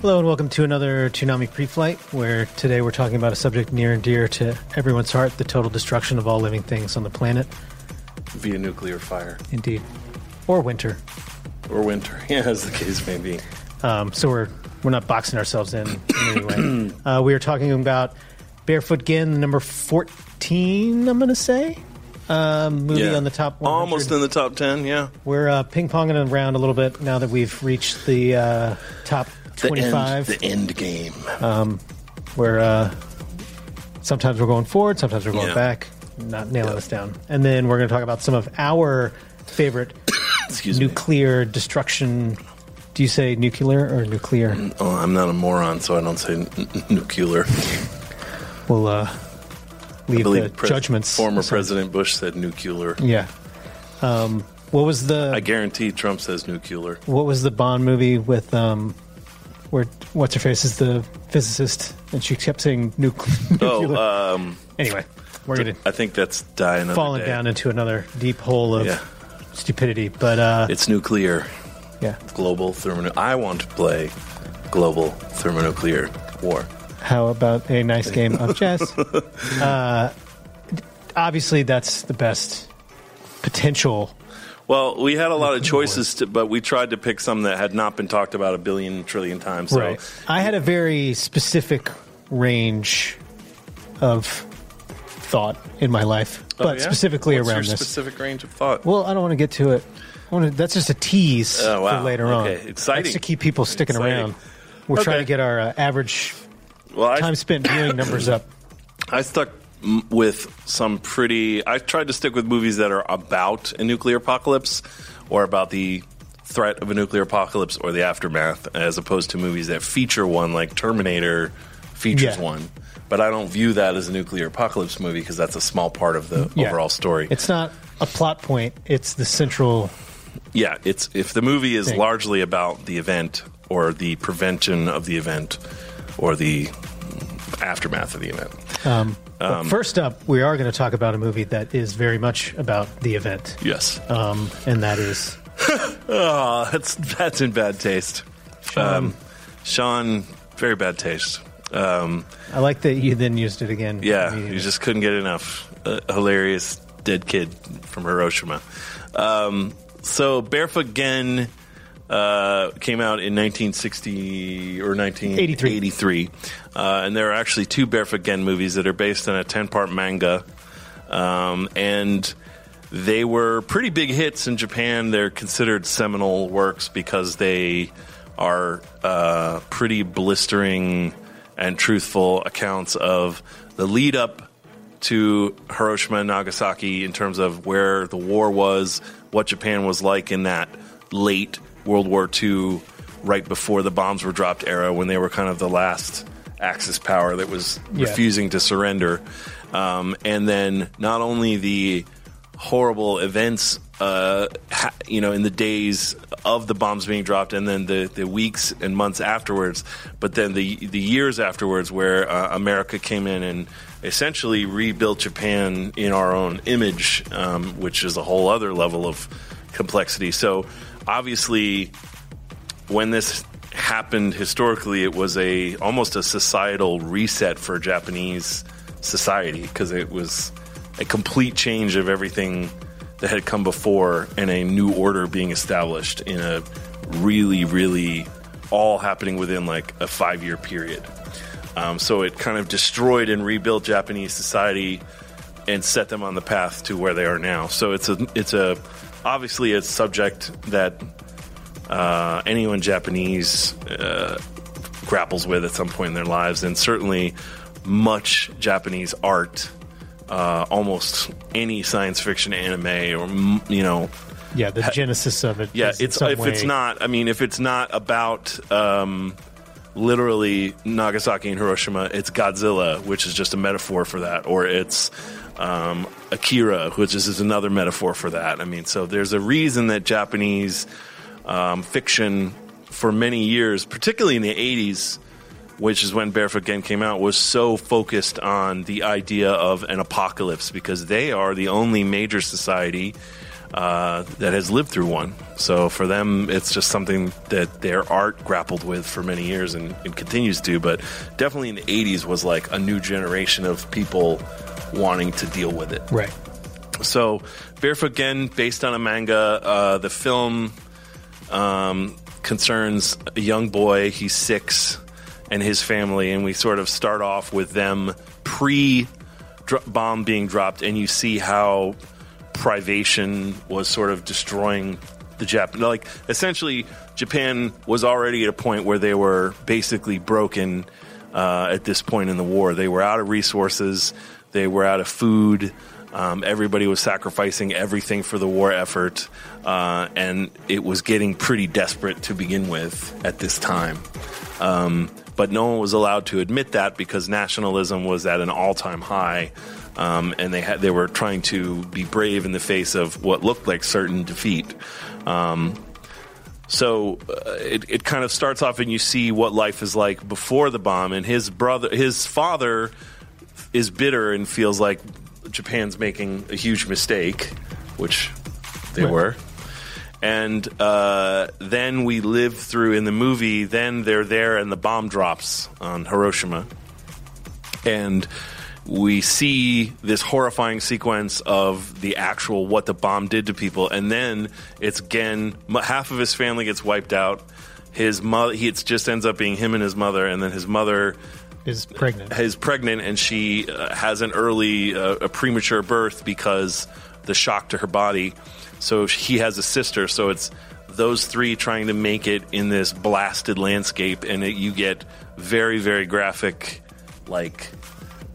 Hello and welcome to another Toonami Pre-Flight, where today we're talking about a subject near and dear to everyone's heart, the total destruction of all living things on the planet. Via nuclear fire. Indeed. Or winter. Or winter, yeah, as the case may be. Um, so we're, we're not boxing ourselves in, in any way. Uh, we are talking about Barefoot Gen, number 14, I'm going to say? Uh, movie yeah. on the top 100. Almost in the top 10, yeah. We're uh, ping-ponging around a little bit now that we've reached the uh, top 25. The end, the end game. Um, where uh, sometimes we're going forward, sometimes we're going yeah. back, not nailing yeah. this down. And then we're going to talk about some of our favorite nuclear me. destruction. Do you say nuclear or nuclear? Mm, oh, I'm not a moron, so I don't say n- nuclear. we'll uh, leave the pres- judgments. Former. President Bush said nuclear. Yeah. Um, what was the? I guarantee Trump says nuclear. What was the Bond movie with um, where what's her face is the physicist and she kept saying nuclear. Oh, um, anyway, we're gonna I think that's another falling day. down into another deep hole of Yeah. stupidity. But uh, It's nuclear. yeah, Global thermo. I want to play global thermonuclear war. How about a nice game of chess? uh, obviously, that's the best potential. Well, we had a lot of choices, to, but we tried to pick some that had not been talked about a billion trillion times. So I had a very specific range of thought in my life, Oh, but yeah? specifically What's around this. specific range of thought. well, I don't want to get to it. I want to, that's just a tease Oh, wow. for later on. Okay, exciting. That's to keep people sticking Exciting. around. We're Okay. trying to get our uh, average well, I, time spent viewing numbers up. I stuck m- with some pretty. I tried to stick with movies that are about a nuclear apocalypse or about the threat of a nuclear apocalypse or the aftermath, as opposed to movies that feature one, like Terminator features Yeah. one. But I don't view that as a nuclear apocalypse movie because that's a small part of the Yeah. overall story. It's not a plot point; it's the central. Yeah, it's if the movie is Thing. largely about the event or the prevention of the event or the aftermath of the event. Um, But first up, we are going to talk about a movie that is very much about the event, Yes. um, and that is Oh, that's that's in bad taste. Um, Sean, very bad taste. Um, I like that you then used it again. yeah, you just couldn't get enough. Hilarious dead kid from Hiroshima. Um, so Barefoot Gen uh, came out in 1960 or 1983. Uh, and there are actually two Barefoot Gen movies that are based on a 10 part manga. Um, and they were pretty big hits in Japan. They're considered seminal works because they are uh, pretty blistering and truthful accounts of the lead up to Hiroshima and Nagasaki in terms of where the war was, what Japan was like in that late World War II, right before the bombs were dropped era, when they were kind of the last Axis power that was Yeah. refusing to surrender. Um, and then not only the horrible events, uh, ha- you know, in the days of the bombs being dropped, and then the, the weeks and months afterwards, but then the the years afterwards, where uh, America came in and essentially rebuilt Japan in our own image, um, which is a whole other level of complexity. So obviously, when this happened historically, it was a almost a societal reset for Japanese society because it was a complete change of everything that had come before and a new order being established in a really, really all happening within like a five year period. Um, so it kind of destroyed and rebuilt Japanese society and set them on the path to where they are now. So it's a it's a obviously a subject that uh, anyone Japanese uh, grapples with at some point in their lives, and certainly much Japanese art, uh, almost any science fiction anime or you know Yeah, the genesis of it. yeah, it's if it's not. I mean, if it's not about um, literally Nagasaki and Hiroshima, it's Godzilla, which is just a metaphor for that, or it's um, Akira, which is, is another metaphor for that. I mean, so there's a reason that Japanese um, fiction for many years, particularly in the 80s, which is when Barefoot Gen came out, was so focused on the idea of an apocalypse because they are the only major society uh, that has lived through one. So for them, it's just something that their art grappled with for many years and, and continues to. But definitely in the 80s was like a new generation of people wanting to deal with it. right. So, Barefoot Gen, based on a manga, uh, the film um, concerns a young boy. He's six, and his family, and we sort of start off with them pre bomb being dropped, and you see how privation was sort of destroying the Japan. Like essentially, Japan was already at a point where they were basically broken uh, at this point in the war. They were out of resources. They were out of food. Um, everybody was sacrificing everything for the war effort, uh, and it was getting pretty desperate to begin with at this time. Um, but no one was allowed to admit that because nationalism was at an all-time high, um, and they had they were trying to be brave in the face of what looked like certain defeat. Um, so uh, it, it kind of starts off, and you see what life is like before the bomb. And his brother, his father, is bitter and feels like Japan's making a huge mistake, which they Right. were. And uh, then we live through in the movie. Then they're there, and the bomb drops on Hiroshima, and we see this horrifying sequence of the actual what the bomb did to people, and then it's again half of his family gets wiped out. His mother, he it's just ends up being him and his mother, and then his mother Is pregnant. is pregnant and she uh, has an early, uh, a premature birth because the shock to her body. So he has a sister. So it's those three trying to make it in this blasted landscape, and it, you get very, very graphic, like.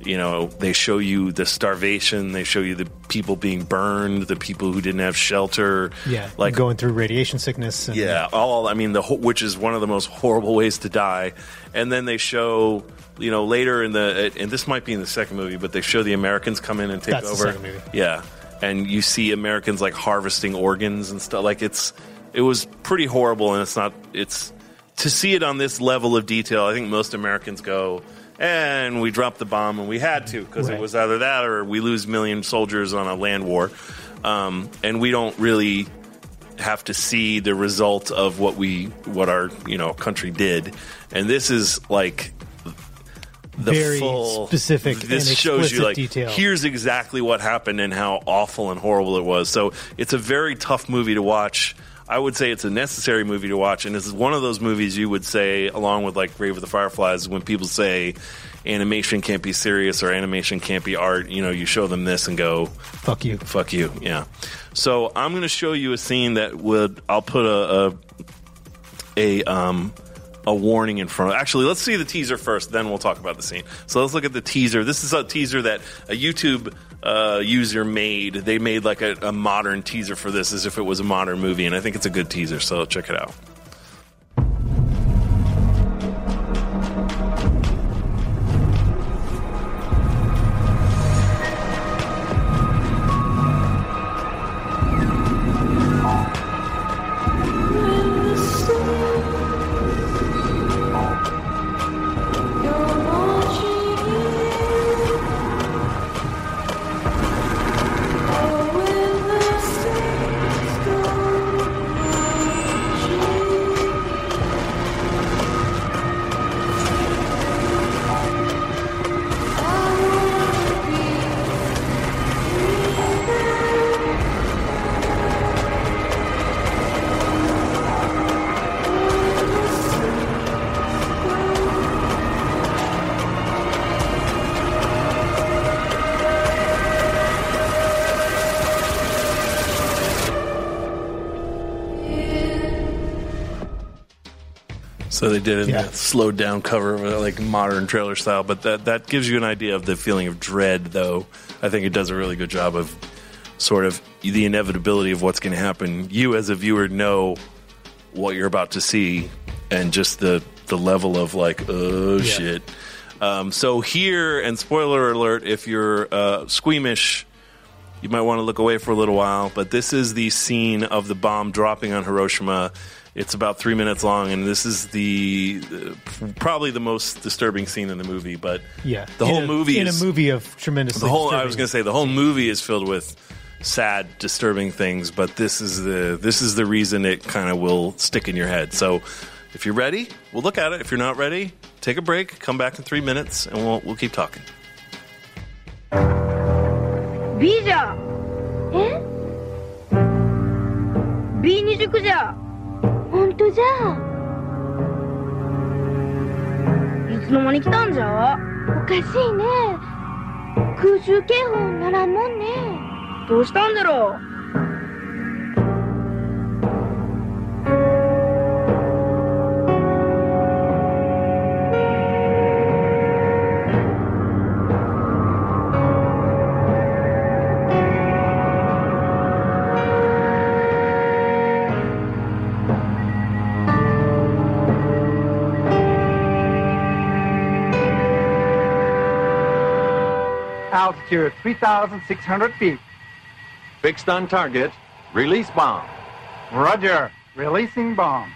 You know, they show you the starvation. They show you the people being burned, the people who didn't have shelter. Yeah, like going through radiation sickness. And, yeah, all I mean, the which is one of the most horrible ways to die. And then they show, you know, later in the uh, and this might be in the second movie, but they show the Americans come in and take over. second movie. Yeah, and you see Americans like harvesting organs and stuff. Like it's it was pretty horrible, and it's not. It's to see it on this level of detail. I think most Americans go. And we dropped the bomb, and we had to because Right. it was either that or we lose a million soldiers on a land war, um, and we don't really have to see the result of what we what our you know country did and this is like the Very full specific this shows you like detail. here's exactly what happened and how awful and horrible it was so it's a very tough movie to watch I would say it's a necessary movie to watch, and this is one of those movies you would say, along with like Grave of the Fireflies, when people say animation can't be serious or animation can't be art, you know, you show them this and go, Fuck you. Fuck you. Yeah. So I'm going to show you a scene that would I'll put a a, a um a warning in front of. Actually, let's see the teaser first, then we'll talk about the scene. So let's look at the teaser. This is a teaser that a YouTube uh, user made. They made like a, a modern teaser for this, as if it was a modern movie, and I think it's a good teaser. So check it out. So they did it Yeah. in a slowed down cover, of like modern trailer style. But that that gives you an idea of the feeling of dread. Though I think it does a really good job of sort of the inevitability of what's going to happen. You as a viewer know what you're about to see, and just the the level of like oh shit. Um, so here, and spoiler alert, if you're uh, squeamish you might want to look away for a little while. But this is the scene of the bomb dropping on Hiroshima. It's about three minutes long, and this is the uh, probably the most disturbing scene in the movie. But yeah, the in whole a, movie in is, a movie of tremendous. The whole I was going to say the whole movie is filled with sad, disturbing things, but this is the this is the reason it kind of will stick in your head. So if you're ready, we'll look at it. If you're not ready, take a break. Come back in three minutes, and we'll we'll keep talking. Visa. Eh? Beanies 当じゃいつの間に来たんじゃ？おかしいね。空襲警報ならんもんね。どうしたんだろう？Altitude 3,600 feet. Fixed on target. Release bomb. Roger. Releasing bomb.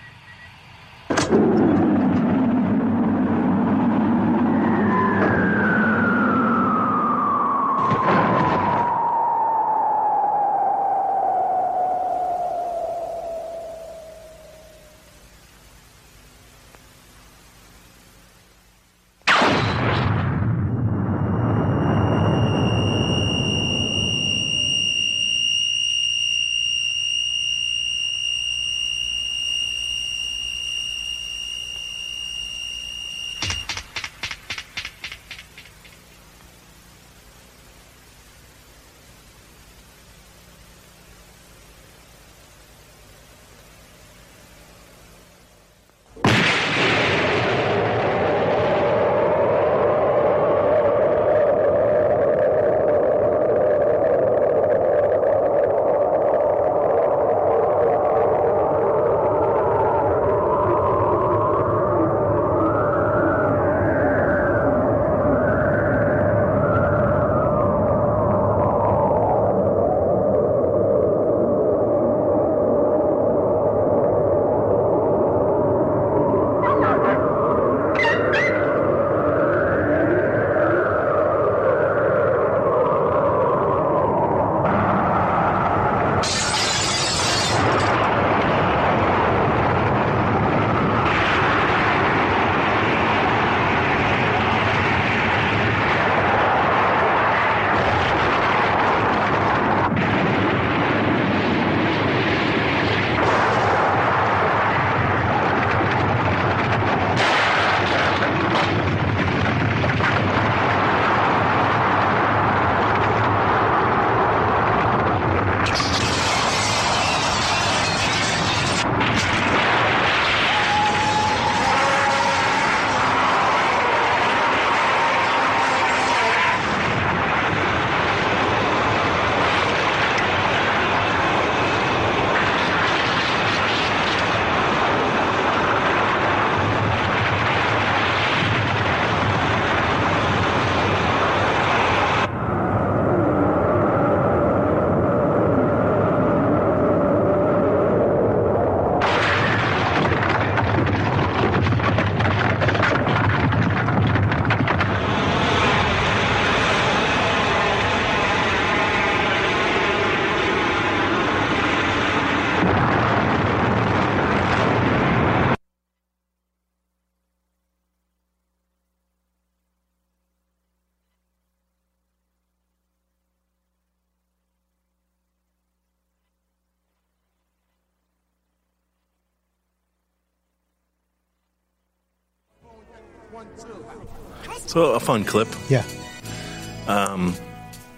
So a fun clip. Yeah.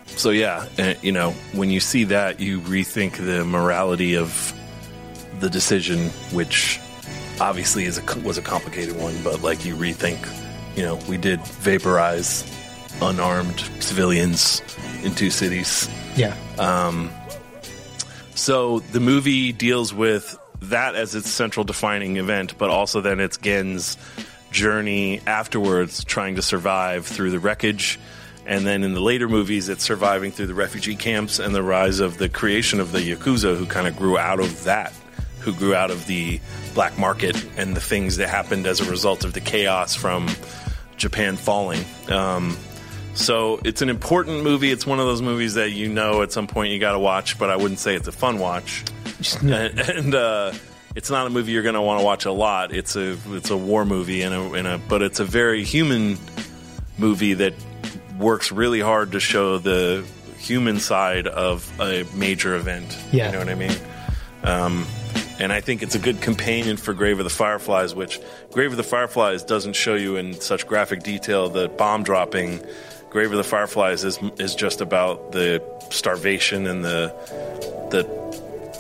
So yeah, uh, you know, when you see that, you rethink the morality of the decision, which obviously is a, was a complicated one, but like you rethink, you know, we did vaporize unarmed civilians in two cities. Yeah. So the movie deals with that as its central defining event, but also then it's Gen's journey afterwards, trying to survive through the wreckage. And then in the later movies, it's surviving through the refugee camps and the rise of the creation of the Yakuza, who kind of grew out of that, who grew out of the black market and the things that happened as a result of the chaos from Japan falling. Um, so it's an important movie. It's one of those movies that you know at some point you got to watch, but I wouldn't say it's a fun watch. and, and uh, it's not a movie you're going to want to watch a lot. It's a it's a war movie, and a, and a but it's a very human movie that works really hard to show the human side of a major event. Yeah. you know what I mean. Um, and I think it's a good companion for Grave of the Fireflies, which Grave of the Fireflies doesn't show you in such graphic detail. The bomb dropping, Grave of the Fireflies is is just about the starvation and the the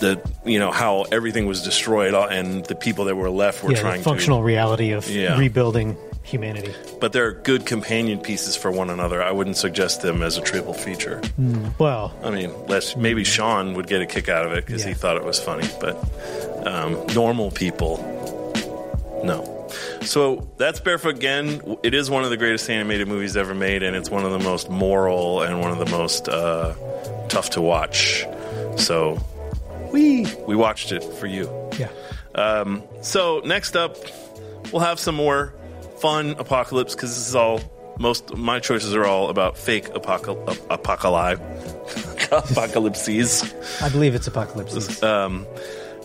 the you know how everything was destroyed uh, and the people that were left were yeah, the trying functional to. reality of Yeah. rebuilding humanity. But they're good companion pieces for one another. I wouldn't suggest them as a triple feature. Well, I mean, less, maybe Sean would get a kick out of it because he thought it was funny, but um, normal people, no. So that's Barefoot Gen. It is one of the greatest animated movies ever made, and it's one of the most moral and one of the most uh, tough to watch. So we we watched it for you. yeah. Um, so next up, we'll have some more fun apocalypse because this is all most my choices are all about fake apocal- ap- apocalypse apocalypses. I believe it's apocalypses. Um,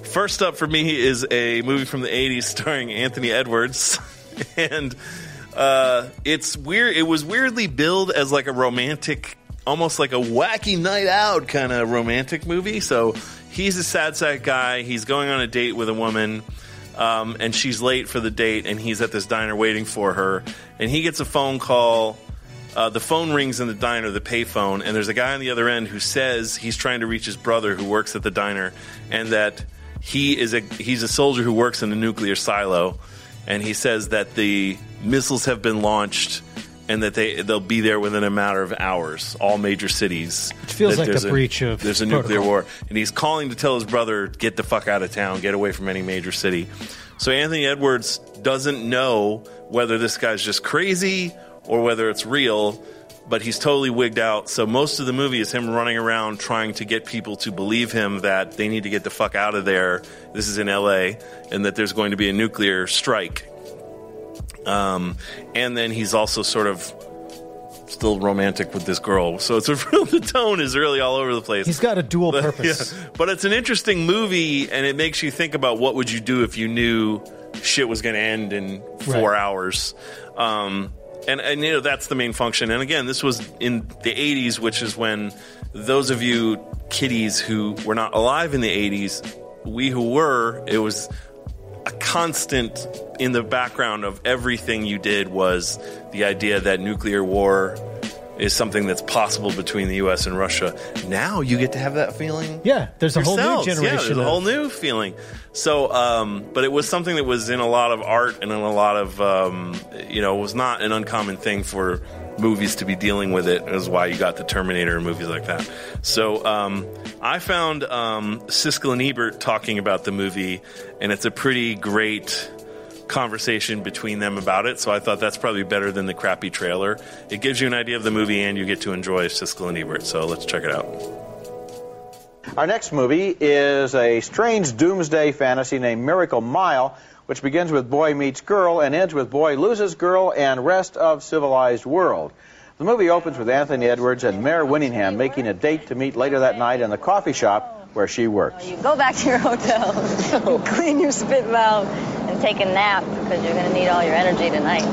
first up for me is a movie from the '80s starring Anthony Edwards, and uh, it's weird. It was weirdly billed as like a romantic, almost like a wacky night out kind of romantic movie. So he's a sad sack guy. He's going on a date with a woman. Um, and she's late for the date, and he's at this diner waiting for her. And he gets a phone call. Uh, the phone rings in the diner, the payphone, and there's a guy on the other end who says he's trying to reach his brother who works at the diner, and that he is a he's a soldier who works in a nuclear silo, and he says that the missiles have been launched, and that they they'll be there within a matter of hours, all major cities. It feels like a breach of there's a nuclear protocol. war, and he's calling to tell his brother get the fuck out of town, get away from any major city. So Anthony Edwards doesn't know whether this guy's just crazy or whether it's real, but he's totally wigged out. So most of the movie is him running around trying to get people to believe him that they need to get the fuck out of there. This is in LA, and that there's going to be a nuclear strike. Um, and then he's also sort of still romantic with this girl. So it's a real, the tone is really all over the place. He's got a dual But, purpose. yeah. But it's an interesting movie, and it makes you think about what would you do if you knew shit was going to end in four Right. hours. Um, and, and you know that's the main function. And again, this was in the '80s, which is when those of you kiddies who were not alive in the '80s, we who were, it was a constant in the background of everything you did was the idea that nuclear war is something that's possible between the U.S. and Russia. Now you get to have that feeling. Yeah, there's a whole new generation. Yeah, there's a whole new feeling. So, um, but it was something that was in a lot of art and in a lot of, um, you know, it was not an uncommon thing for movies to be dealing with it. Is why you got the Terminator and movies like that. So, um, I found um, Siskel and Ebert talking about the movie, and it's a pretty great conversation between them about it. So I thought that's probably better than the crappy trailer. It gives you an idea of the movie, and you get to enjoy Siskel and Ebert. So let's check it out. Our next movie is a strange doomsday fantasy named Miracle Mile, which begins with boy meets girl and ends with boy loses girl and rest of civilized world. The movie opens with Anthony Edwards and Mare Winningham making a date to meet later that night in the coffee shop where she works. You go back to your hotel, clean your spit valve, and take a nap because you're going to need all your energy tonight.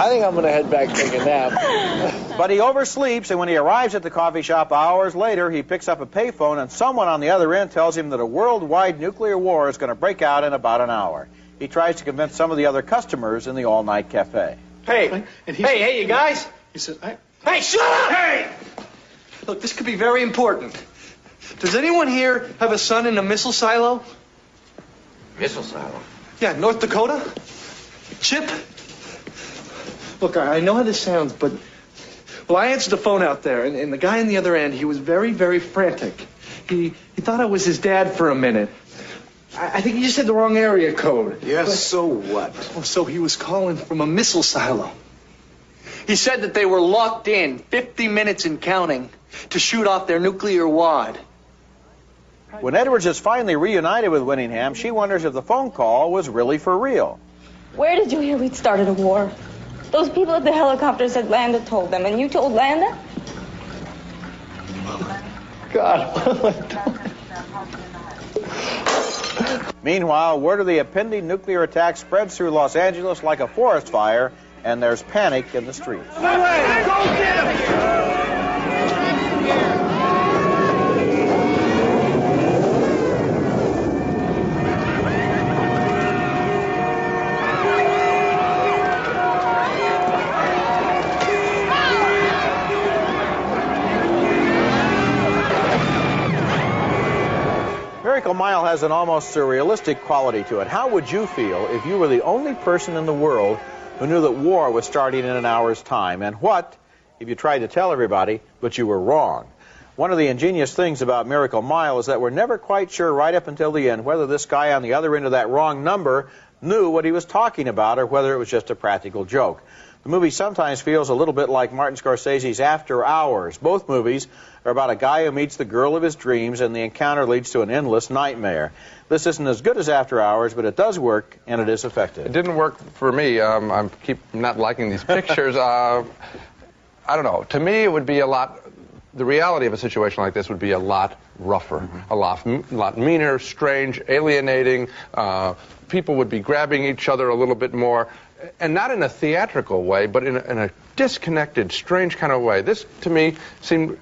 I think I'm going to head back take a nap. But he oversleeps, and when he arrives at the coffee shop hours later, he picks up a payphone, and someone on the other end tells him that a worldwide nuclear war is going to break out in about an hour. He tries to convince some of the other customers in the all-night cafe. Hey, hey, hey, you guys. He said, I... Hey, shut up! Hey! Look, this could be very important. Does anyone here have a son in a missile silo? Missile silo. Yeah, North Dakota? Chip? Look, I I know how this sounds, but. Well, I answered the phone out there, and, and the guy on the other end, he was very, very frantic. He, he thought I was his dad for a minute. I, I think he just had the wrong area code. Yes, so what? Oh, so he was calling from a missile silo. He said that they were locked in 50 minutes and counting to shoot off their nuclear wad. When Edwards is finally reunited with Winningham, she wonders if the phone call was really for real. Where did you hear we'd started a war? Those people at the helicopter said Landa told them, and you told Landa? God, Meanwhile, word of the impending nuclear attack spreads through Los Angeles like a forest fire, and there's panic in the streets. Miracle Mile has an almost surrealistic quality to it. How would you feel if you were the only person in the world who knew that war was starting in an hour's time? And what if you tried to tell everybody, but you were wrong? One of the ingenious things about Miracle Mile is that we're never quite sure right up until the end whether this guy on the other end of that wrong number knew what he was talking about or whether it was just a practical joke. The movie sometimes feels a little bit like Martin Scorsese's After Hours. Both movies are about a guy who meets the girl of his dreams and the encounter leads to an endless nightmare. This isn't as good as After Hours, but it does work and it is effective. It didn't work for me. Um, I keep not liking these pictures. uh, I don't know. To me, it would be a lot. The reality of a situation like this would be a lot rougher, a lot, a lot meaner, strange, alienating. Uh, people would be grabbing each other a little bit more, and not in a theatrical way, but in a, in a disconnected, strange kind of way. This, to me, seemed.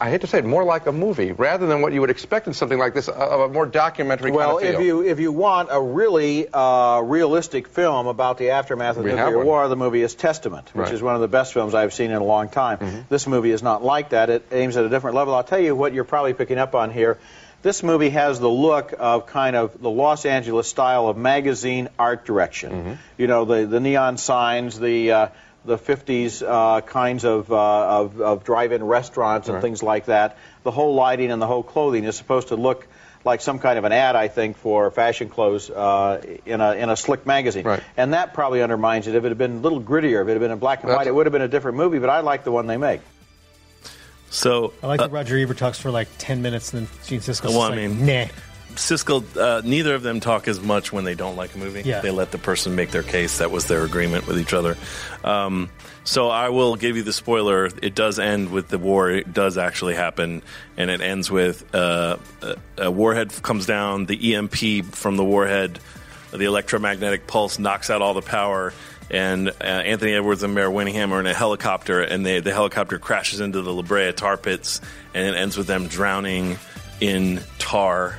I hate to say it, more like a movie rather than what you would expect in something like this, of a more documentary Well, kind of if you if you want a really uh, realistic film about the aftermath of We the nuclear war, the movie is Testament, which Right. Is one of the best films I've seen in a long time. This movie is not like that. It aims at a different level. I'll tell you what you're probably picking up on here. This movie has the look of kind of the Los Angeles style of magazine art direction. Mm-hmm. You know, the the neon signs, the uh, the 50s uh, kinds of, uh, of, of drive-in restaurants and Right. things like that. The whole lighting and the whole clothing is supposed to look like some kind of an ad, I think, for fashion clothes uh, in a in a slick magazine. Right. And that probably undermines it. If it had been a little grittier, if it had been in black and white, it would have been a different movie. But I like the one they make. So I like uh, that Roger Ebert talks for like 10 minutes and then Gene Siskel's Well, just I like, mean- nah. Siskel, uh, neither of them talk as much when they don't like a movie. Yeah. They let the person make their case. That was their agreement with each other. Um, so I will give you the spoiler. It does end with the war. It does actually happen, and it ends with uh, a, a warhead comes down. The EMP from the warhead, the electromagnetic pulse, knocks out all the power. And uh, Anthony Edwards and Mare Winningham are in a helicopter, and they, the helicopter crashes into the La Brea tar pits, and it ends with them drowning in tar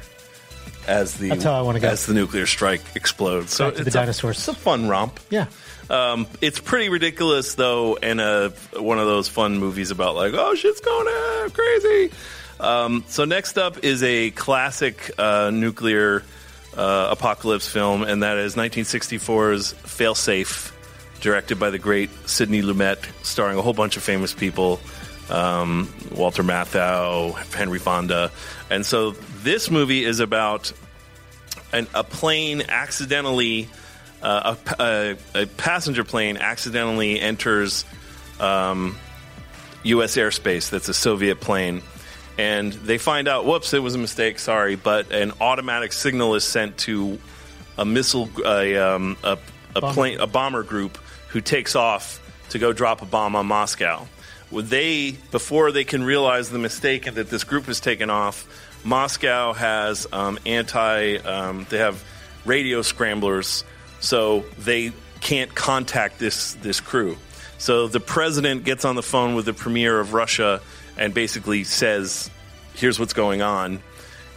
as the That's how I wanna go. as the nuclear strike explodes. So Back to the it's a- dinosaurs. it's a fun romp. Yeah. Um, it's pretty ridiculous though, and a one of those fun movies about like, oh shit's going uh, crazy. Um, so next up is a classic uh, nuclear uh, apocalypse film, and that is 1964's Failsafe, directed by the great Sidney Lumet, starring a whole bunch of famous people. Um, Walter Matthau, Henry Fonda, and so this movie is about an, a plane accidentally, uh, a, a, a passenger plane accidentally enters um, U.S. airspace. That's a Soviet plane, and they find out, whoops, it was a mistake. Sorry, but an automatic signal is sent to a missile, a, um, a, a Bomber. plane, a bomber group who takes off to go drop a bomb on Moscow. Would they, before they can realize the mistake and that this group has taken off, Moscow has um, anti, um, they have radio scramblers, so they can't contact this this crew. So the president gets on the phone with the premier of Russia and basically says, "Here's what's going on,"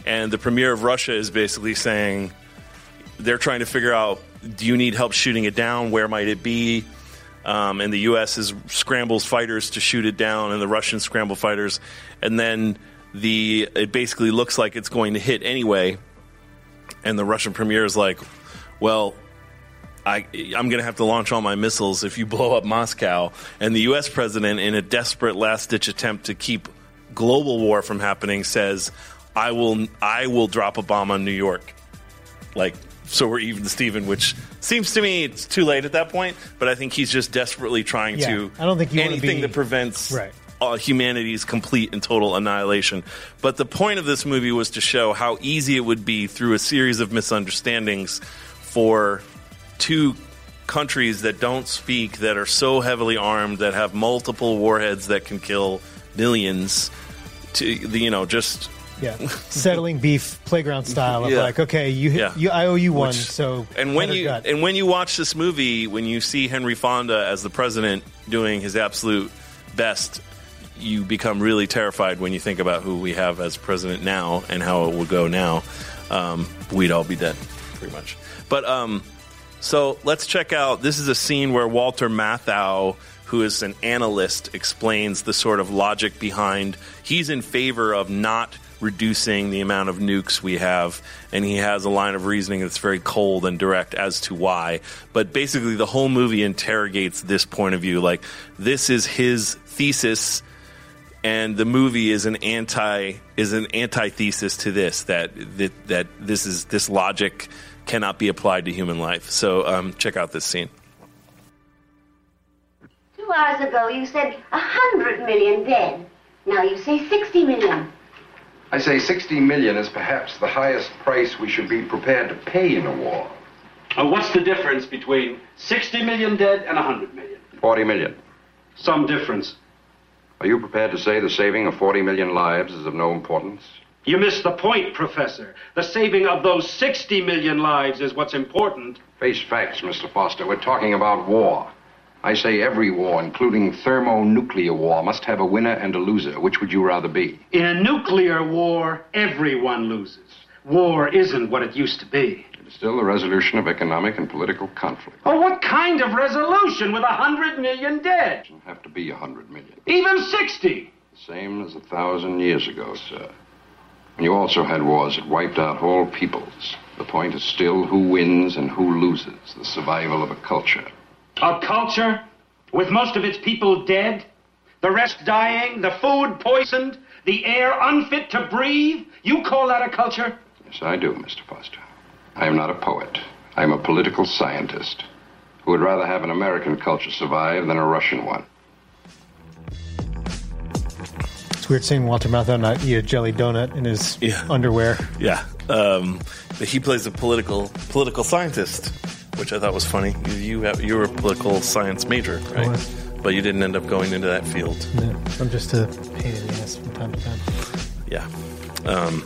and the premier of Russia is basically saying, they're trying to figure out do you need help shooting it down? Where might it be? Um, and the U.S. is scrambles fighters to shoot it down, and the Russians scramble fighters, and then the it basically looks like it's going to hit anyway. and the Russian premier is like, "Well, I, I'm going to have to launch all my missiles if you blow up Moscow." And the U.S. president, in a desperate last-ditch attempt to keep global war from happening, says, "I will, I will drop a bomb on New York." Like, so we're even, Steven, which seems to me it's too late at that point. But I think he's just desperately trying Yeah, to. I don't think you anything be- that prevents Right. Uh, humanity's complete and total annihilation. But the point of this movie was to show how easy it would be through a series of misunderstandings for two countries that don't speak, that are so heavily armed, that have multiple warheads that can kill millions, to you know just Yeah, settling beef playground style of Yeah. like, okay, you, Yeah. you, I owe you one, Which- so and when you gut. and when you watch this movie, when you see Henry Fonda as the president doing his absolute best, you become really terrified when you think about who we have as president now and how it will go now. Um, we'd all be dead, pretty much. But um, so let's check out. This is a scene where Walter Matthau, who is an analyst, explains the sort of logic behind. He's in favor of not reducing the amount of nukes we have, and he has a line of reasoning that's very cold and direct as to why. But basically, the whole movie interrogates this point of view. Like this is his thesis and the movie is an anti is an antithesis to this that that, that this is this logic cannot be applied to human life. So um, check out this scene. Two hours ago, you said a hundred million dead. Now you say sixty million. I say 60 million is perhaps the highest price we should be prepared to pay in a war. Uh, what's the difference between 60 million dead and 100 million? 40 million. Some difference. Are you prepared to say the saving of 40 million lives is of no importance? You missed the point, Professor. The saving of those 60 million lives is what's important. Face facts, Mr. Foster. We're talking about war. I say every war, including thermonuclear war, must have a winner and a loser. Which would you rather be? In a nuclear war, everyone loses. War isn't what it used to be. Still the resolution of economic and political conflict. Oh, what kind of resolution with a 100 million dead? Doesn't have to be a hundred million. Even 60. The same as a thousand years ago, sir. And you also had wars that wiped out whole peoples. The point is still who wins and who loses, the survival of a culture. A culture with most of its people dead, the rest dying, the food poisoned, the air unfit to breathe. You call that a culture? Yes, I do, Mr. Foster. I am not a poet. I am a political scientist who would rather have an American culture survive than a Russian one. it's weird seeing Walter Matthau not eat a jelly donut in his underwear. Yeah, um, but he plays a political political scientist, which I thought was funny. You you, have, you were a political science major, right? But you didn't end up going into that field. Yeah, I'm just a pain in the ass from time to time. Yeah. Um,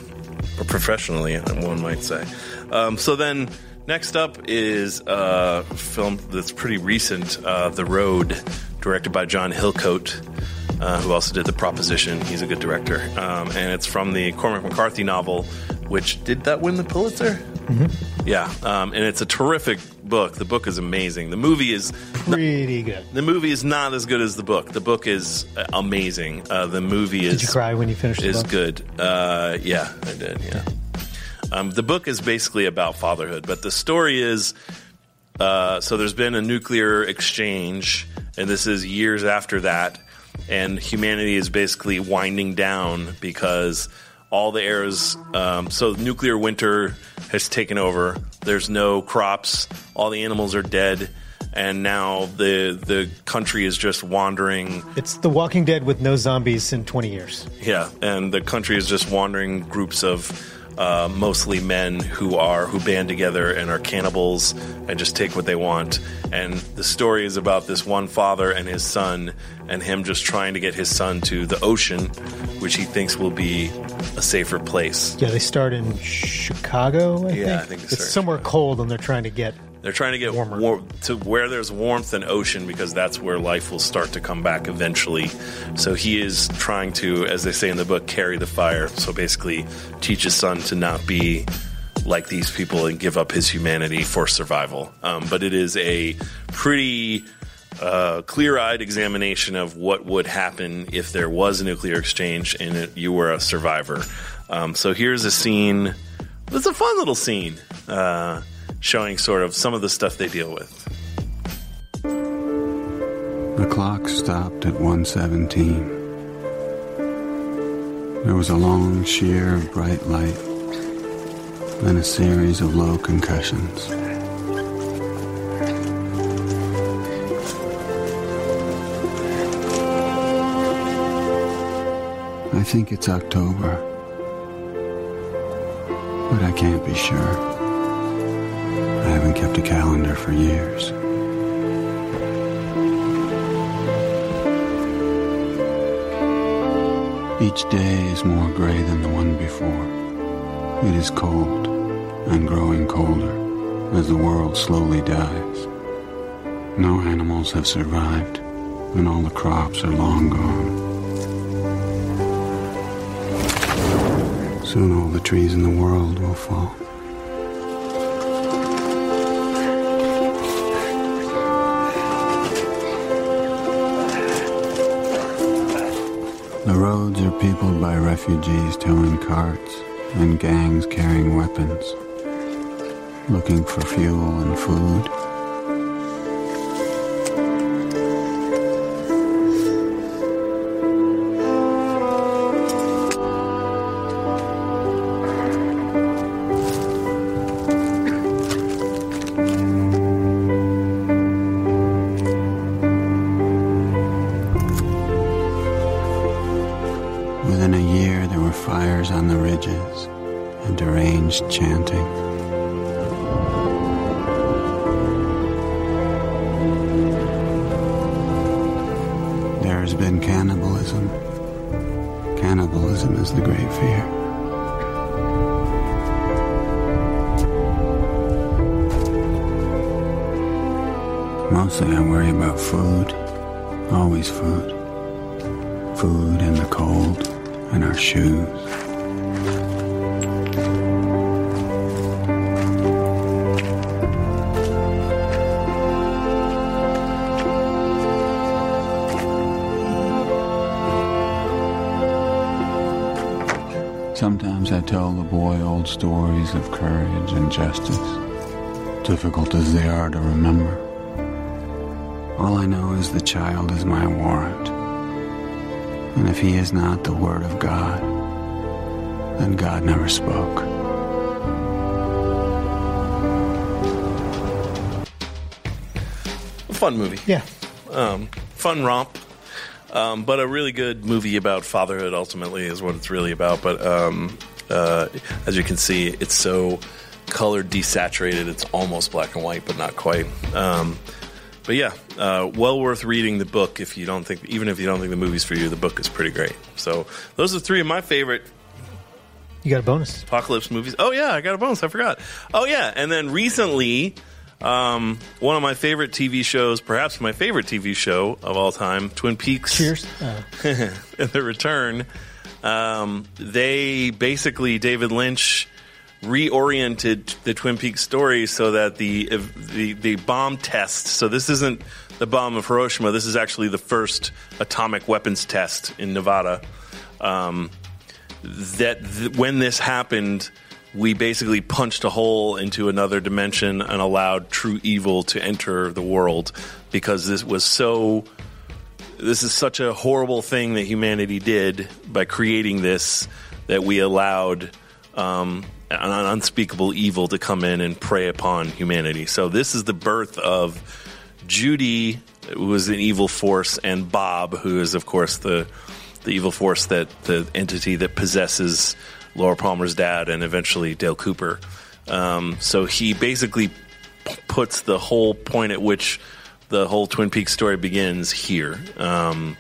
or professionally, one might say. Um, so then, next up is a film that's pretty recent uh, The Road, directed by John Hillcoat, uh, who also did The Proposition. He's a good director. Um, and it's from the Cormac McCarthy novel, which did that win the Pulitzer? Yeah, um, and it's a terrific book. The book is amazing. The movie is Pretty good. the movie is not as good as the book. The book is uh, amazing. Uh, the movie is Did you cry when you finished the is good. Uh, yeah, I did. Yeah. Um, the book is basically about fatherhood, but the story is uh, so there's been a nuclear exchange, and this is years after that, and humanity is basically winding down because all the airs. Um, so nuclear winter has taken over. There's no crops. All the animals are dead, and now the the country is just wandering. It's The Walking Dead with no zombies in 20 years. Yeah, and the country is just wandering groups of uh, mostly men who are who band together and are cannibals and just take what they want. And the story is about this one father and his son, and him just trying to get his son to the ocean, which he thinks will be a safer place. Yeah, they start in Chicago, I Yeah, think. I think it's somewhere cold, and they're trying to get. They're trying to get war- to where there's warmth and ocean because that's where life will start to come back eventually. So he is trying to, as they say in the book, carry the fire. So basically, teach his son to not be like these people and give up his humanity for survival. Um, but it is a pretty uh, clear-eyed examination of what would happen if there was a nuclear exchange and it, you were a survivor. Um, so here's a scene. It's a fun little scene. uh, showing sort of some of the stuff they deal with. The clock stopped at 117. There was a long sheer of bright light, then a series of low concussions. I think it's October, but I can't be sure. Kept a calendar for years. Each day is more gray than the one before. It is cold and growing colder as the world slowly dies. No animals have survived, and all the crops are long gone. Soon all the trees in the world will fall. The roads are peopled by refugees towing carts and gangs carrying weapons, looking for fuel and food. Sometimes I tell the boy old stories of courage and justice, difficult as they are to remember. All I know is the child is my warrant. And if he is not the Word of God, then God never spoke. Fun movie. Yeah. Um, fun romp. Um, but a really good movie about fatherhood ultimately is what it's really about. But um, uh, as you can see, it's so color desaturated. It's almost black and white, but not quite. Um, but yeah, uh, well worth reading the book if you don't think, even if you don't think the movie's for you, the book is pretty great. So those are three of my favorite You got a bonus. apocalypse movies. Oh yeah, I got a bonus. I forgot. Oh yeah, and then recently, um, one of my favorite TV shows, perhaps my favorite TV show of all time, Twin Peaks. Cheers. Uh, the return. Um, they basically David Lynch reoriented the Twin Peaks story so that the the the bomb test. So this isn't the bomb of Hiroshima. This is actually the first atomic weapons test in Nevada. Um, that th- when this happened, we basically punched a hole into another dimension and allowed true evil to enter the world because this was so. This is such a horrible thing that humanity did by creating this that we allowed um, an unspeakable evil to come in and prey upon humanity. So this is the birth of Judy, who is an evil force, and Bob, who is of course the the evil force that the entity that possesses Laura Palmer's dad and eventually Dale Cooper. Um, so he basically p- puts the whole point at which the whole Twin Peaks story begins here. Um,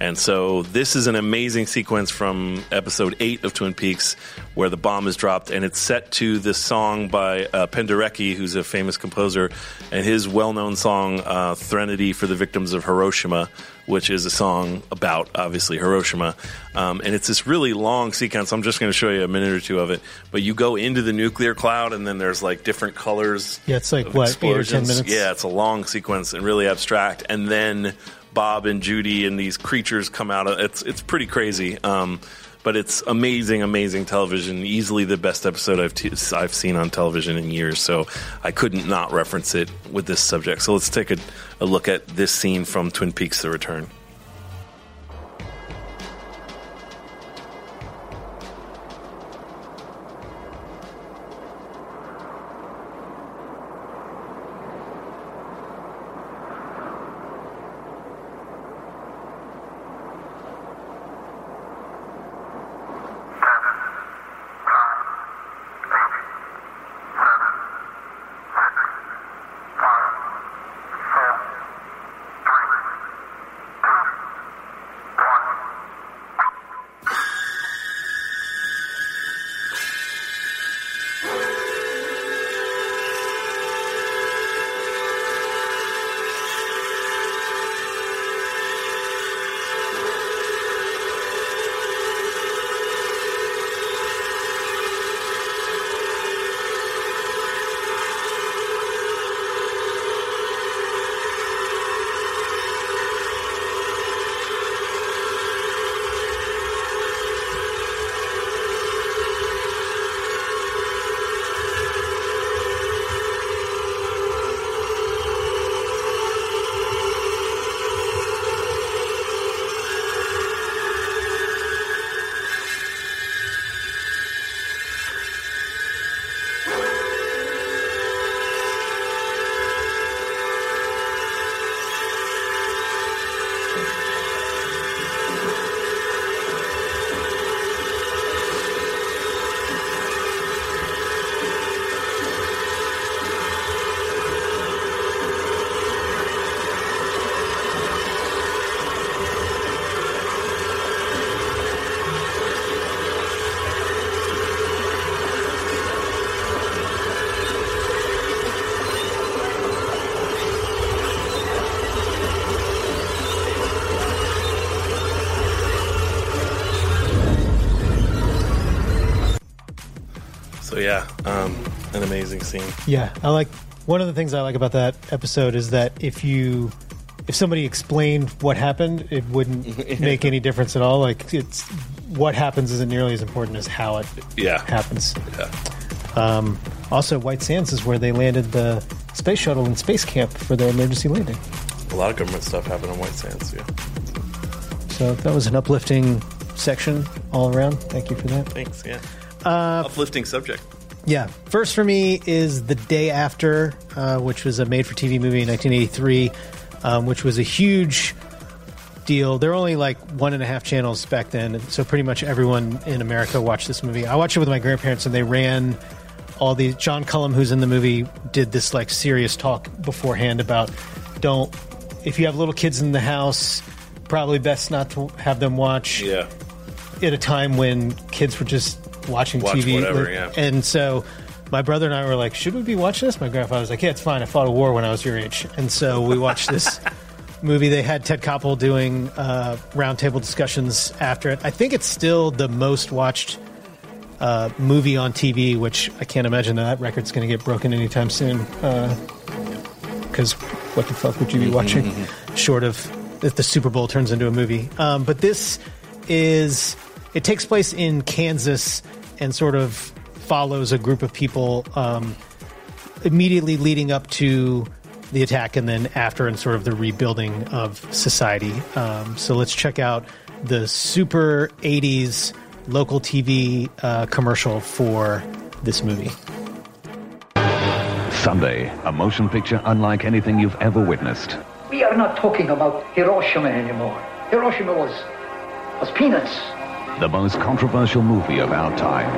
and so this is an amazing sequence from episode eight of Twin Peaks where the bomb is dropped, and it's set to this song by uh, Penderecki, who's a famous composer, and his well-known song uh, "Threnody for the Victims of Hiroshima," which is a song about obviously Hiroshima. Um, and it's this really long sequence. I'm just going to show you a minute or two of it. But you go into the nuclear cloud, and then there's like different colors. Yeah, it's like, what, eight or 10 minutes? Yeah, it's a long sequence and really abstract. And then Bob and Judy and these creatures come out. Of, it's it's pretty crazy. Um, but it's amazing, amazing television. Easily the best episode I've t- I've seen on television in years. So I couldn't not reference it with this subject. So let's take a, a look at this scene from Twin Peaks: The Return. Amazing scene. Yeah, I like one of the things I like about that episode is that if you if somebody explained what happened, it wouldn't make any difference at all. Like it's what happens isn't nearly as important as how it Yeah. happens. Yeah. Um, also, White Sands is where they landed the space shuttle in space camp for their emergency landing. A lot of government stuff happened in White Sands. Yeah. So that was an uplifting section all around. Thank you for that. Thanks. Yeah. Uh, Uplifting subject. Yeah. First for me is The Day After, uh, which was a made for TV movie in 1983, um, which was a huge deal. There were only like one and a half channels back then, so pretty much everyone in America watched this movie. I watched it with my grandparents, and they ran all these. John Cullum, who's in the movie, did this like serious talk beforehand about don't if you have little kids in the house, probably best not to have them watch Yeah. at a time when kids were just watching Watch TV. whatever, yeah. And so my brother and I were like, should we be watching this? My grandfather was like, yeah, it's fine. I fought a war when I was your age. And so we watched this movie. They had Ted Koppel doing uh, roundtable discussions after it. I think it's still the most watched uh, movie on TV, which I can't imagine that record's going to get broken anytime soon. Because what the fuck would you be watching short of if the Super Bowl turns into a movie? Um, but this is it takes place in Kansas and sort of follows a group of people um, immediately leading up to the attack and then after and sort of the rebuilding of society. Um, so let's check out the super 80s local TV uh, commercial for this movie. Sunday, a motion picture unlike anything you've ever witnessed. We are not talking about Hiroshima anymore. Hiroshima was was peanuts. The most controversial movie of our time.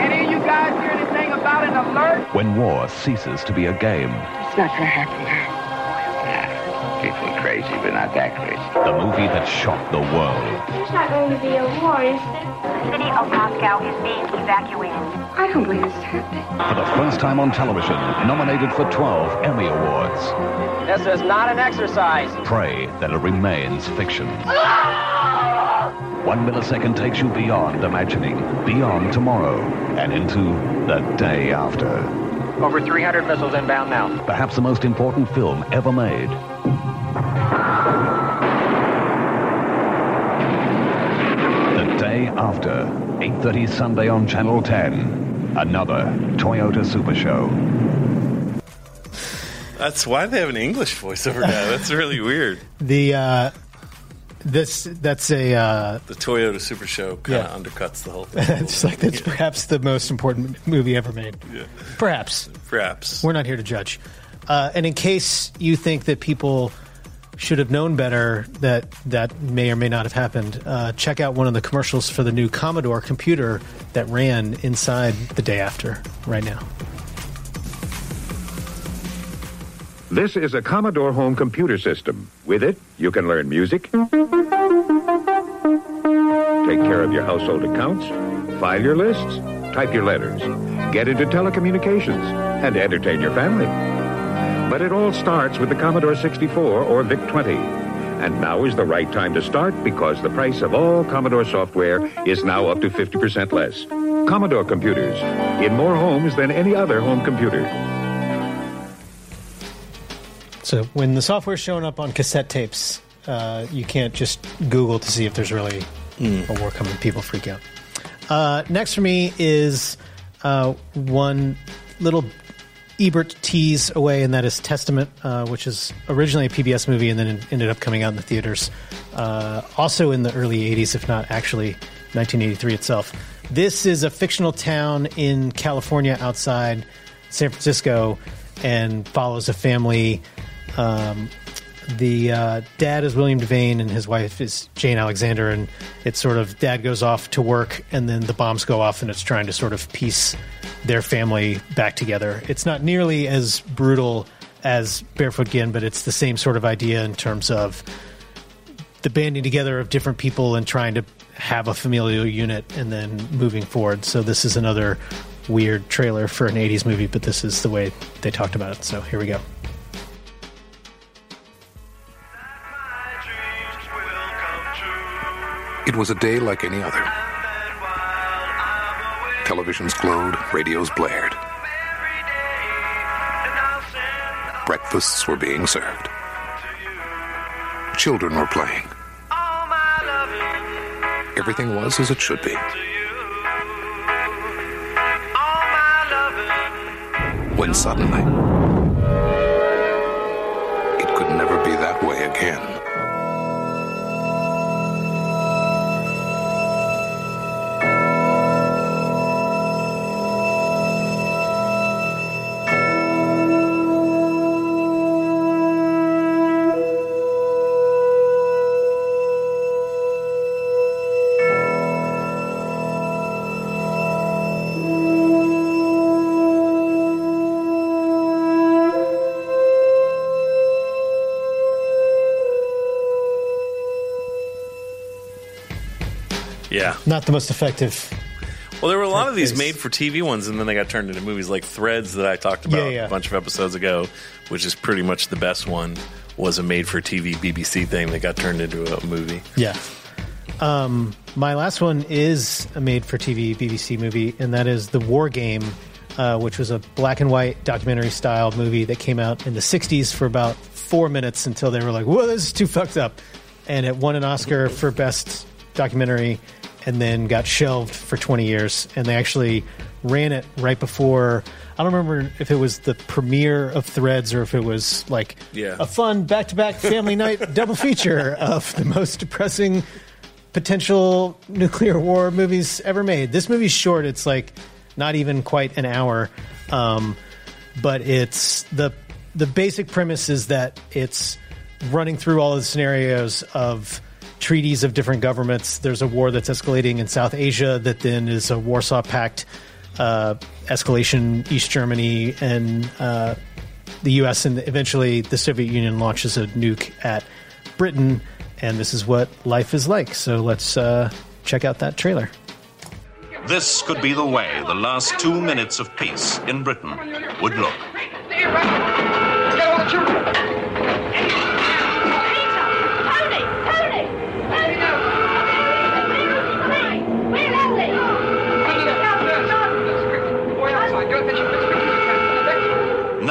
Any of you guys hear anything about an alert? When war ceases to be a game. It's not gonna happen now. People are crazy, but not that crazy. The movie that shocked the world. There's not going to be a war, is there? The city of Moscow is being evacuated. I don't believe it's happening. For the first time on television, nominated for 12 Emmy Awards. This is not an exercise. Pray that it remains fiction. Ah! One millisecond takes you beyond imagining, beyond tomorrow, and into the day after. Over 300 missiles inbound now. Perhaps the most important film ever made. The day after, 8.30 Sunday on Channel 10. Another Toyota Super Show. That's why they have an English voiceover now. That's really weird. the uh, this that's a uh, The Toyota Super Show kind Yeah. of undercuts the whole thing. it's like that's perhaps the most important movie ever made. Yeah. Perhaps. Perhaps. We're not here to judge. Uh, and in case you think that people should have known better that that may or may not have happened, uh, check out one of the commercials for the new Commodore computer that ran inside the day after right now. This is a Commodore home computer system. With it, you can learn music, take care of your household accounts, file your lists, type your letters, get into telecommunications, and entertain your family. But it all starts with the Commodore 64 or VIC-20. And now is the right time to start because the price of all Commodore software is now up to 50% less. Commodore computers, in more homes than any other home computer. So when the software's showing up on cassette tapes, uh, you can't just Google to see if there's really a war coming. People freak out. Uh, next for me is uh, one little Ebert tease away, and that is Testament, uh, which is originally a PBS movie and then ended up coming out in the theaters. Uh, also in the early 80s, if not actually 1983 itself. This is a fictional town in California outside San Francisco and follows a family. Um, the uh, dad is William Devane and his wife is Jane Alexander, and it's sort of dad goes off to work and then the bombs go off, and it's trying to sort of piece their family back together. It's not nearly as brutal as Barefoot Gen, but it's the same sort of idea in terms of the banding together of different people and trying to have a familial unit and then moving forward. So this is another weird trailer for an 80s movie, but this is the way they talked about it. So here we go. It was a day like any other. Televisions glowed, radios blared. Breakfasts were being served. Children were playing. Everything was as it should be. When suddenly, it could never be that way again. Yeah. Not the most effective. Well, there were a lot of these made for TV ones, and then they got turned into movies like Threads that I talked about Yeah, yeah. a bunch of episodes ago, which is pretty much the best one. Was a made for TV BBC thing that got turned into a movie. Yeah. Um, my last one is a made for TV BBC movie, and that is The War Game, uh, which was a black and white documentary style movie that came out in the 60s for about four minutes until they were like, whoa, this is too fucked up. And it won an Oscar for Best Documentary and then got shelved for 20 years. And they actually ran it right before. I don't remember if it was the premiere of Threads or if it was like Yeah. a fun back to back family night double feature of the most depressing potential nuclear war movies ever made. This movie's short; it's like not even quite an hour, um, but it's the the basic premise is that it's running through all the scenarios of treaties of different governments. There's a war that's escalating in South Asia that then is a Warsaw Pact uh, escalation, East Germany, and uh, the U.S. and eventually the Soviet Union launches a nuke at Britain, and this is what life is like. So let's uh, check out that trailer. This could be the way the last two minutes of peace in Britain would look.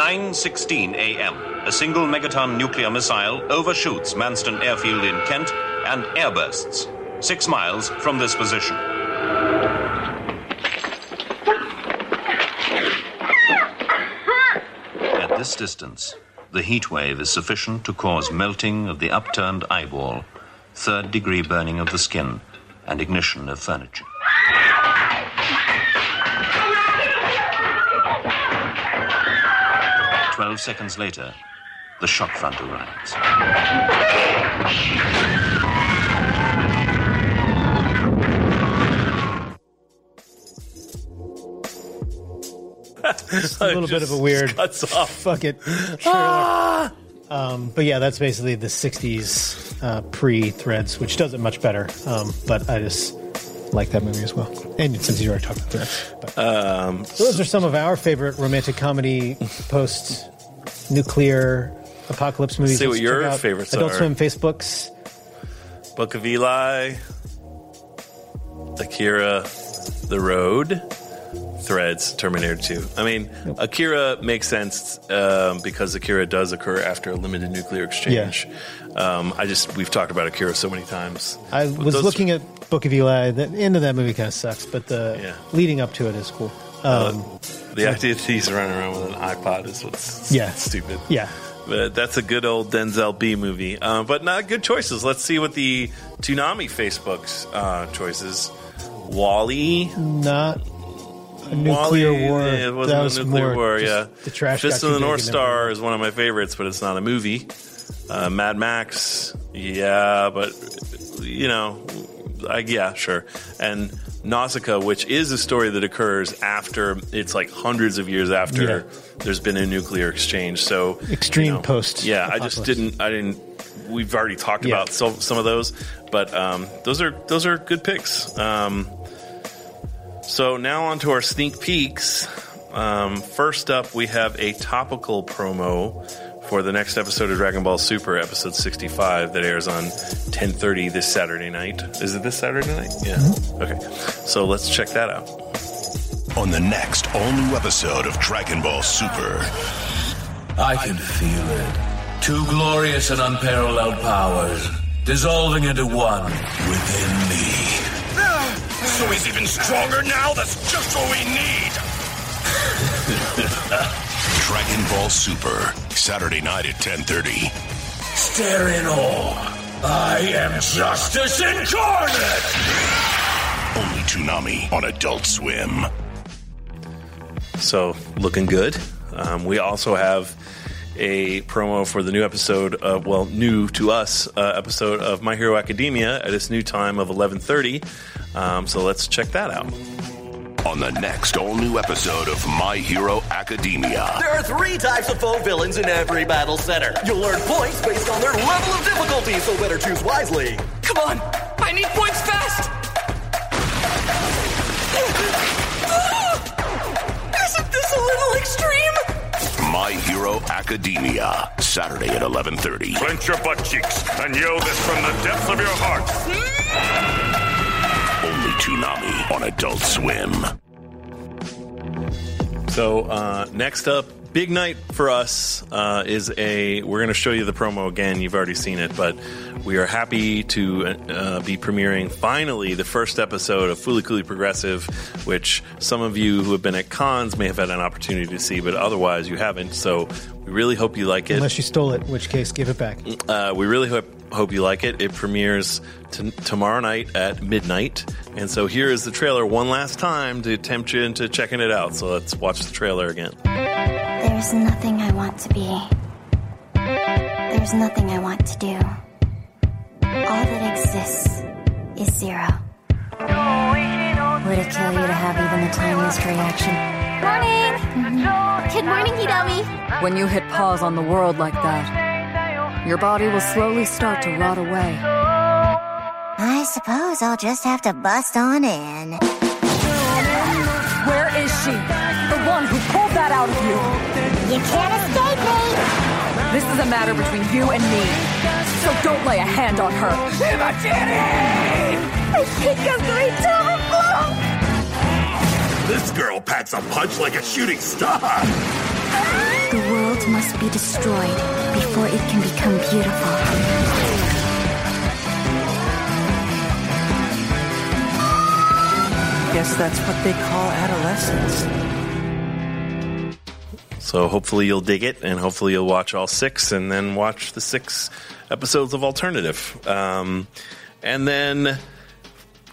9.16 a.m., a single megaton nuclear missile overshoots Manston Airfield in Kent and airbursts, six miles from this position. At this distance, the heat wave is sufficient to cause melting of the upturned eyeball, third degree burning of the skin, and ignition of furniture. Twelve seconds later, the shock front arrives. A little bit of a weird cuts off. fuck it trailer. Um, but yeah, that's basically the '60s uh, pre-Threads, which does it much better. Um, but I just like that movie as well. And since you already talked about but. Um, So those are some of our favorite romantic comedy post-nuclear apocalypse movies. See what your out favorites Adult are. Swim Facebooks. Book of Eli, Akira, The Road, Threads, Terminator 2. I mean, Akira makes sense um, because Akira does occur after a limited nuclear exchange. Um, I just, we've talked about Akira so many times. I was Those- looking at Book of Eli. The end of that movie kind of sucks, but the Yeah. leading up to it is cool. Um, The idea that he's running around with an iPod is what's Yeah. stupid. yeah, But that's a good old Denzel B movie. Um, but not good choices. Let's see what the Toonami Facebook's uh, choices. WALL-E. not a nuclear war. yeah, it wasn't that a was nuclear more war. Yeah, the trash. Fist of the North Star is one of my favorites, but it's not a movie. Uh, Mad Max, yeah, but you know, I, yeah, sure. And Nausicaa, which is a story that occurs after it's like hundreds of years after Yeah. there's been a nuclear exchange. So Extreme you know, post Yeah, I just didn't. I didn't. We've already talked Yeah. about some, some of those, but um, those are those are good picks. Um, so now on to our sneak peeks. Um, first up, we have a topical promo for the next episode of Dragon Ball Super, episode 65, that airs on 10:30 this Saturday night. Is it this Saturday night? Yeah. Mm-hmm. Okay. So let's check that out. On the next all new episode of Dragon Ball Super. I can feel it. Two glorious and unparalleled powers dissolving into one within me. So he's even stronger now? That's just what we need! Dragon Ball Super, Saturday night at 10.30. Stare in awe. I am justice incarnate! Only Toonami on Adult Swim. So looking good. Um, we also have a promo for the new episode of well, new to us uh, episode of My Hero Academia at its new time of 11:30. Um, so let's check that out. On the next all new episode of My Hero Academia. There are three types of foe villains in every battle center. You'll earn points based on their level of difficulty, so better choose wisely. Come on! I need points fast! Isn't this a little extreme? My Hero Academia, Saturday at 11.30. Clench your butt cheeks and yell this from the depths of your heart. Mm. Toonami on Adult Swim. So uh, next up, big night for us uh, is a. We're going to show you the promo again. You've already seen it, but we are happy to uh, be premiering finally the first episode of Fooly Cooly Progressive, which some of you who have been at cons may have had an opportunity to see, but otherwise you haven't. So we really hope you like it. unless you stole it, in which case give it back. Uh, we really hope hope you like it. It premieres t- tomorrow night at midnight, and so here is the trailer one last time to tempt you into checking it out. So let's watch the trailer again. There's nothing I want to be. There's nothing I want to do. All that exists is zero. Would it kill you to have even the tiniest reaction? Morning! Mm-hmm. Good morning, Hidomi. When you hit pause on the world like that, your body will slowly start to rot away. I suppose I'll just have to bust on in. Where is she? The one who pulled that out of you. You can't escape me! This is a matter between you and me. So don't lay a hand on her. I think I'm going to overflow! This girl packs a punch like a shooting star. The world must be destroyed before it can become beautiful. Guess that's what they call adolescence. So hopefully you'll dig it, and hopefully you'll watch all six, and then watch the six episodes of Alternative. Um, and then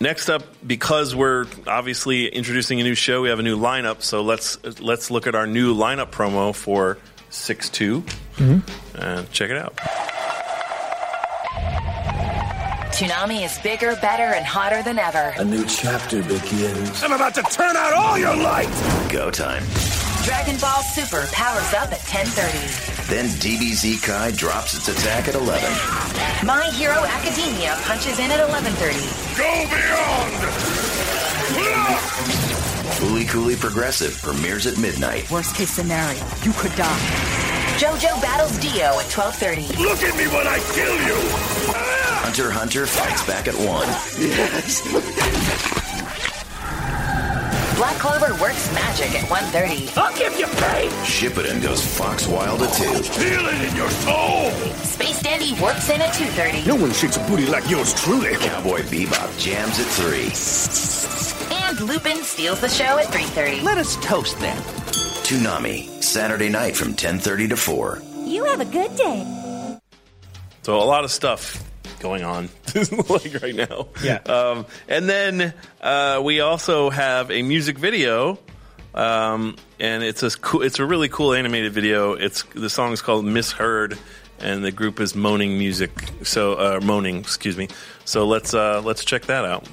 next up, because we're obviously introducing a new show, we have a new lineup. So let's let's look at our new lineup promo for six two. Uh, check it out. Toonami is bigger, better, and hotter than ever. A new chapter begins. I'm about to turn out all your light. Go time. Dragon Ball Super powers up at 10:30. Then DBZ Kai drops its attack at 11. My Hero Academia punches in at 11:30. Go beyond. Fooly Cooly Progressive premieres at midnight. Worst case scenario, you could die. JoJo battles Dio at 12:30. Look at me when I kill you. Hunter Hunter fights back at 1. Yes. Black Clover works magic at 1:30. I'll give you pay. Shippuden goes Fox Wild at 2. Feel it in your soul. Space Dandy works in at 2:30. No one shakes a booty like yours truly. Cowboy Bebop jams at 3. And Lupin steals the show at 3:30. Let us toast them. Toonami, Saturday night from 10.30 to 4. You have a good day. So a lot of stuff going on like right now. Yeah. Um, and then uh, we also have a music video, um, and it's a cool, it's a really cool animated video. It's the song is called "Misheard," and the group is Moaning Music. So uh, Moaning, excuse me. So let's uh, let's check that out.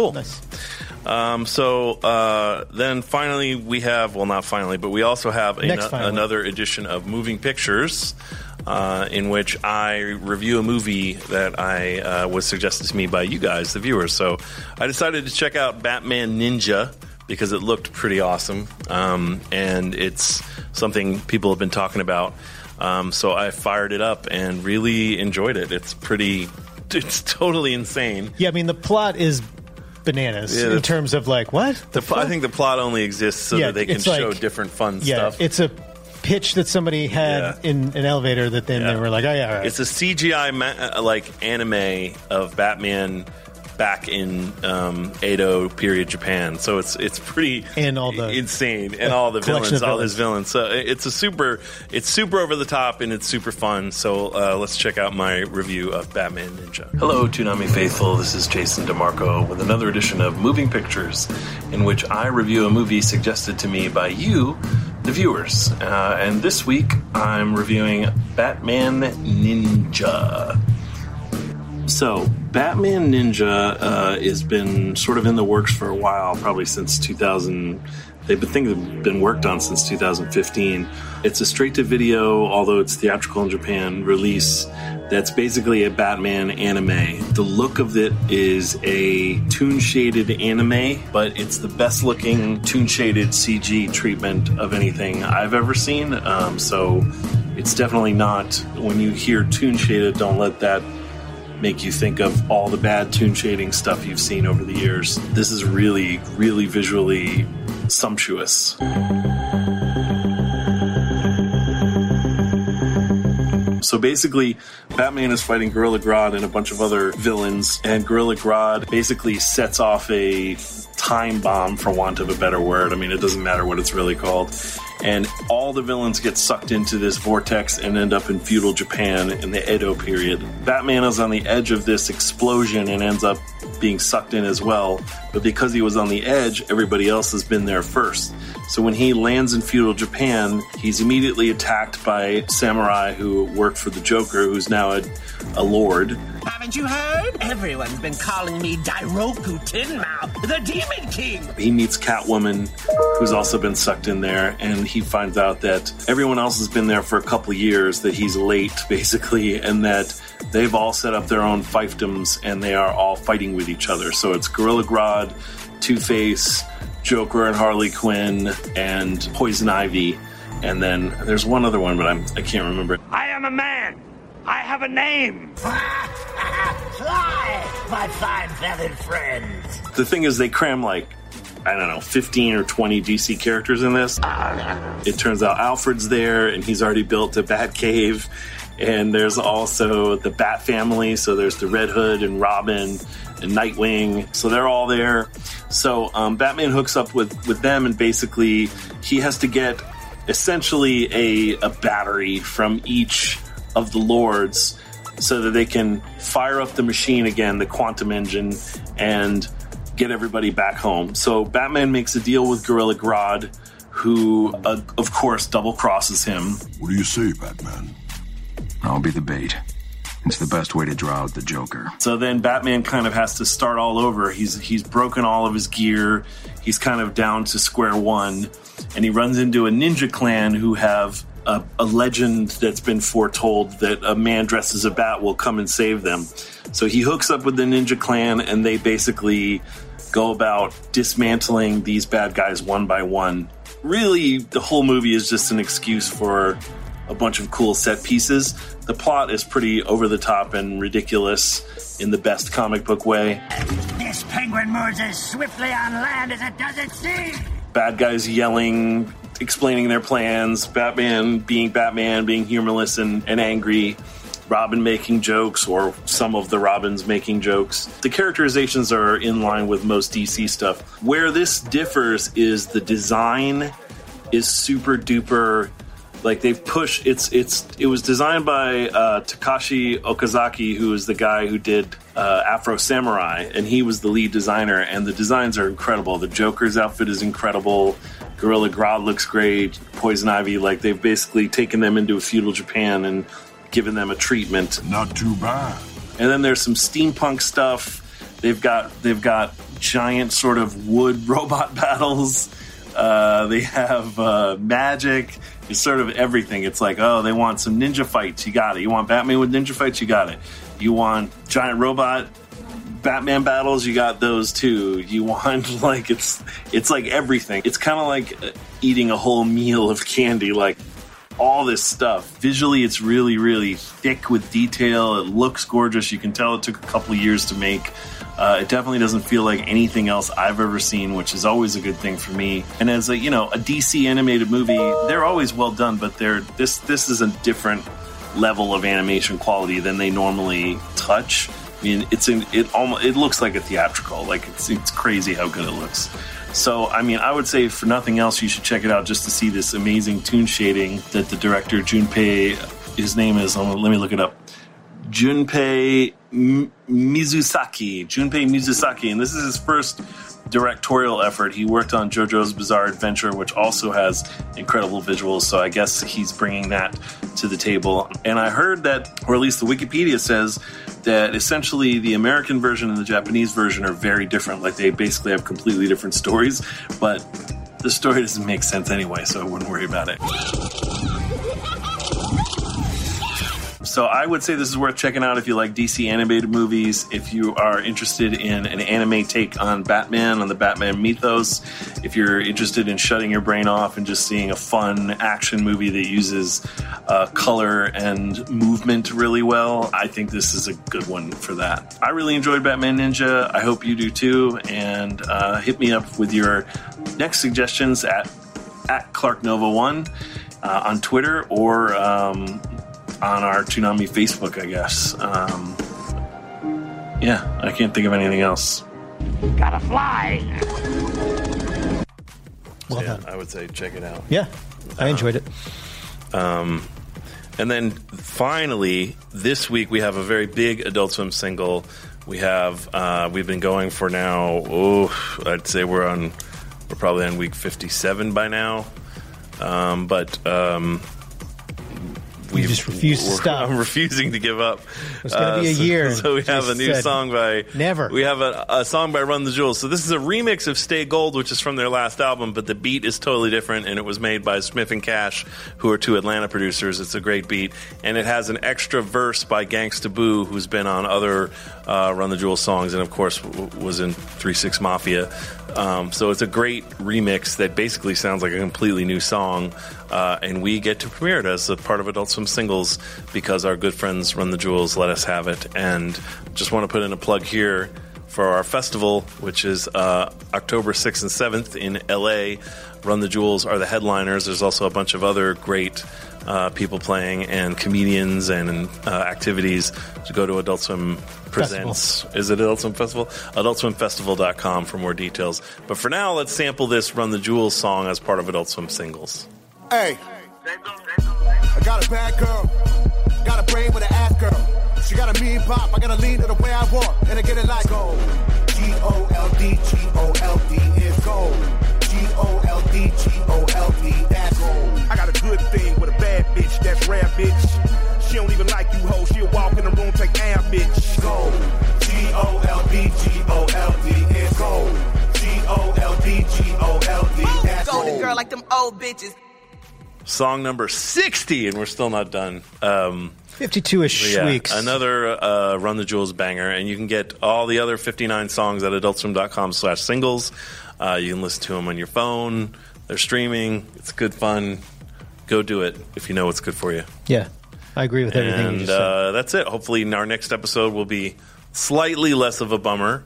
Cool. Um, so uh, then finally we have well not finally but we also have another edition of Moving Pictures uh, in which I review a movie that I uh, was suggested to me by you guys the viewers. So I decided to check out Batman Ninja because it looked pretty awesome um, and it's something people have been talking about. Um, so I fired it up and really enjoyed it. It's pretty. It's totally insane. Yeah, I mean the plot is bananas Yeah, in terms of like what The, pl- I think the plot only exists so Yeah, that they can like- show different fun yeah, stuff. it's a pitch that somebody had Yeah. in an elevator that then they were like, oh yeah, all right. It's a CGI ma- uh, like anime of Batman back in um, Edo period Japan. So it's it's pretty And all the- insane and all the collection villains, of all his villains. So it's a super it's super over the top and it's super fun. So uh, let's check out my review of Batman Ninja. Hello, Toonami faithful. This is Jason DeMarco with another edition of Moving Pictures, in which I review a movie suggested to me by you, the viewers. Uh, and this week I'm reviewing Batman Ninja. So, Batman Ninja uh, has been sort of in the works for a while, probably since 2000. They've been things have been worked on since 2015. It's a straight to video, although it's theatrical in Japan, release that's basically a Batman anime. The look of it is a toon shaded anime, but it's the best looking toon shaded CG treatment of anything I've ever seen. Um, so it's definitely not, when you hear toon shaded, don't let that make you think of all the bad toon shading stuff you've seen over the years. This is really, really visually sumptuous. So basically, Batman is fighting Gorilla Grodd and a bunch of other villains, and Gorilla Grodd basically sets off a time bomb, for want of a better word. I mean, it doesn't matter what it's really called. And all the villains get sucked into this vortex and end up in feudal Japan in the Edo period. Batman is on the edge of this explosion and ends up being sucked in as well. But because he was on the edge, everybody else has been there first. So when he lands in feudal Japan, he's immediately attacked by samurai who worked for the Joker, who's now a, a lord. Haven't you heard? Everyone's been calling me Dairokuten Maou, the Demon King. He meets Catwoman, who's also been sucked in there, and he finds out that everyone else has been there for a couple years, that he's late, basically, and that they've all set up their own fiefdoms and they are all fighting with each other. So it's Gorilla Grodd, Two Face, Joker and Harley Quinn, and Poison Ivy. And then there's one other one, but I'm, I can't remember. I am a man. I have a name. Fly, my fine feathered friends. The thing is, they cram like, I don't know, 15 or 20 DC characters in this. It turns out Alfred's there, and he's already built a Bat Cave. And there's also the Bat family. So there's the Red Hood and Robin and Nightwing. So they're all there. So um, Batman hooks up with, with them, and basically he has to get essentially a, a battery from each of the lords so that they can fire up the machine again, the quantum engine, and get everybody back home. So Batman makes a deal with Gorilla Grodd, who, uh, of course, double crosses him. What do you say, Batman? I'll be the bait. It's the best way to draw out the Joker. So then Batman kind of has to start all over. He's he's broken all of his gear. He's kind of down to square one, and he runs into a ninja clan who have a, a legend that's been foretold that a man dressed as a bat will come and save them. So he hooks up with the ninja clan, and they basically go about dismantling these bad guys one by one. Really, the whole movie is just an excuse for a bunch of cool set pieces. The plot is pretty over the top and ridiculous in the best comic book way. This penguin moves as swiftly on land as it does at sea. Bad guys yelling, explaining their plans, Batman being Batman, being humorless and, and angry. Robin making jokes, or some of the Robins making jokes. The characterizations are in line with most DC stuff. Where this differs is the design is super duper like they've pushed it's it's it was designed by uh, Takashi Okazaki who is the guy who did uh, Afro Samurai and he was the lead designer and the designs are incredible the Joker's outfit is incredible Gorilla Grodd looks great Poison Ivy like they've basically taken them into a feudal Japan and given them a treatment Not too bad. and then there's some steampunk stuff. They've got they've got giant sort of wood robot battles. Uh, they have uh, magic. It's sort of everything. It's like, oh, they want some ninja fights. You got it. You want Batman with ninja fights. You got it. You want giant robot Batman battles. You got those too. You want like it's it's like everything. It's kind of like uh, eating a whole meal of candy. Like all this stuff. Visually, it's really, really thick with detail. It looks gorgeous. You can tell it took a couple years to make. Uh, it definitely doesn't feel like anything else I've ever seen, which is always a good thing for me. And as a you know a DC animated movie, they're always well done, but they're this this is a different level of animation quality than they normally touch. I mean, it's in, it almost it looks like a theatrical. Like it's it's crazy how good it looks. So, I mean, I would say for nothing else, you should check it out just to see this amazing toon shading that the director Junpei, his name is. Let me look it up. Junpei M- Mizusaki. Junpei Mizusaki, and this is his first directorial effort. He worked on JoJo's Bizarre Adventure, which also has incredible visuals. So I guess he's bringing that to the table. And I heard that, or at least the Wikipedia says, that essentially the American version and the Japanese version are very different. Like they basically have completely different stories, but the story doesn't make sense anyway, so I wouldn't worry about it. So I would say this is worth checking out if you like DC animated movies, if you are interested in an anime take on Batman, on the Batman mythos, if you're interested in shutting your brain off and just seeing a fun action movie that uses uh, color and movement really well, I think this is a good one for that. I really enjoyed Batman Ninja. I hope you do too. And uh, hit me up with your next suggestions at at Clark Nova One uh, on Twitter or um, on our Toonami Facebook, I guess. Um, yeah, I can't think of anything else. Gotta fly. Well yeah, I would say check it out. Yeah, I enjoyed it. Um, and then finally, this week we have a very big Adult Swim single. We have uh, we've been going for now. Oh, I'd say we're on we're probably on week fifty seven by now. Um, but um, we just refuse to stop. I'm refusing to give up. It's going to be a so, year. So we have a new said, song by Never. We have a, a, song by Run the Jewels. So this is a remix of Stay Gold, which is from their last album, but the beat is totally different, and it was made by Smith and Cash, who are two Atlanta producers. It's a great beat, and it has an extra verse by Gangsta Boo, who's been on other uh, Run the Jewels songs, and of course w- was in Three Six Mafia. Um, so it's a great remix that basically sounds like a completely new song. Uh, and we get to premiere it as a part of Adult Swim singles because our good friends Run the Jewels let us have it. And just want to put in a plug here for our festival, which is uh, October 6th and 7th in LA. Run the Jewels are the headliners. There's also a bunch of other great uh, people playing and comedians and uh, activities to go to Adult Swim Presents. Festival. Is it Adult Swim Festival? AdultSwimFestival.com for more details. But for now, let's sample this Run the Jewels song as part of Adult Swim singles. Hey, I got a bad girl, got a brain with an ass girl. She got a mean pop, I gotta lean to the way I want, and I get it like gold. G O L D, G O L D is gold. G O L D, G O L D, that's gold. I got a good thing with a bad bitch, that's rare, bitch. She don't even like you, ho. She'll walk in the room, take air, bitch. Gold. G O L D, G O L D is gold. G O L D, G O L D, that's gold. Golden girl like them old bitches. Song number 60, and we're still not done. Um, 52 ish yeah, weeks. Another uh, Run the Jewels banger, and you can get all the other 59 songs at adultswim.com slash singles. Uh, you can listen to them on your phone. They're streaming. It's good fun. Go do it if you know what's good for you. Yeah, I agree with everything and you just said. uh, that's it. Hopefully, our next episode will be slightly less of a bummer.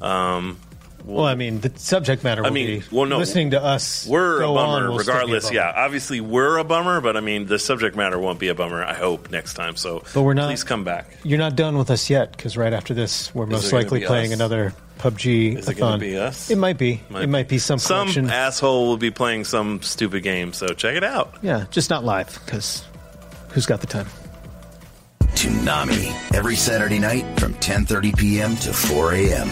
Um, well, I mean, the subject matter will I mean, be well, no, listening to us. We're go a on bummer, will still be a regardless. bummer. Yeah, obviously we're a bummer, but I mean, the subject matter won't be a bummer. I hope next time. So, But we're not- Please come back. You're not done with us yet because right after this, we're Is most likely playing us? another PUBG. Is it going to be us? It might be. Might it might be some Some collection. asshole will be playing some stupid game. So check it out. yeah, just not live because who's got the time? Toonami every Saturday night from 10:30 p.m. to 4 a.m.